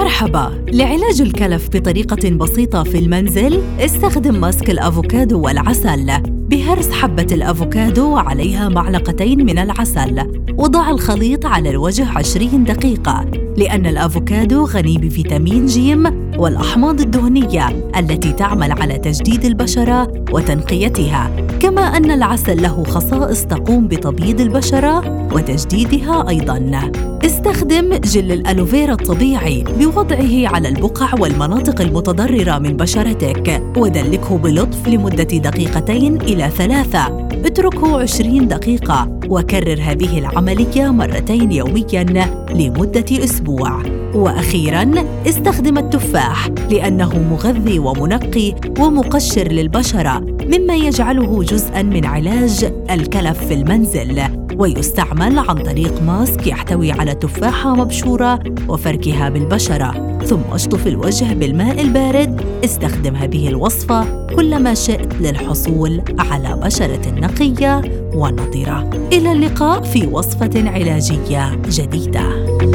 مرحبا. لعلاج الكلف بطريقة بسيطة في المنزل استخدم ماسك الأفوكادو والعسل. بهرس حبة الأفوكادو وعليها معلقتين من العسل. وضع الخليط على الوجه 20 دقيقة لأن الأفوكادو غني بفيتامين جيم والأحماض الدهنية التي تعمل على تجديد البشرة وتنقيتها. كما أن العسل له خصائص تقوم بتبييض البشرة وتجديدها أيضاً. استخدم جل الألوفيرا الطبيعي بوضعه على البقع والمناطق المتضررة من بشرتك ودلكه بلطف لمدة دقيقتين إلى ثلاثة. اتركه 20 دقيقة وكرر هذه العملية مرتين يومياً لمدة أسبوع. وأخيرا استخدم التفاح لأنه مغذي ومنقي ومقشر للبشرة مما يجعله جزءا من علاج الكلف في المنزل. ويستعمل عن طريق ماسك يحتوي على تفاحة مبشورة وفركها بالبشرة. ثم اشطف الوجه بالماء البارد. استخدم هذه الوصفة كلما شئت للحصول على بشرة نقية ونضره إلى اللقاء في وصفة علاجية جديدة.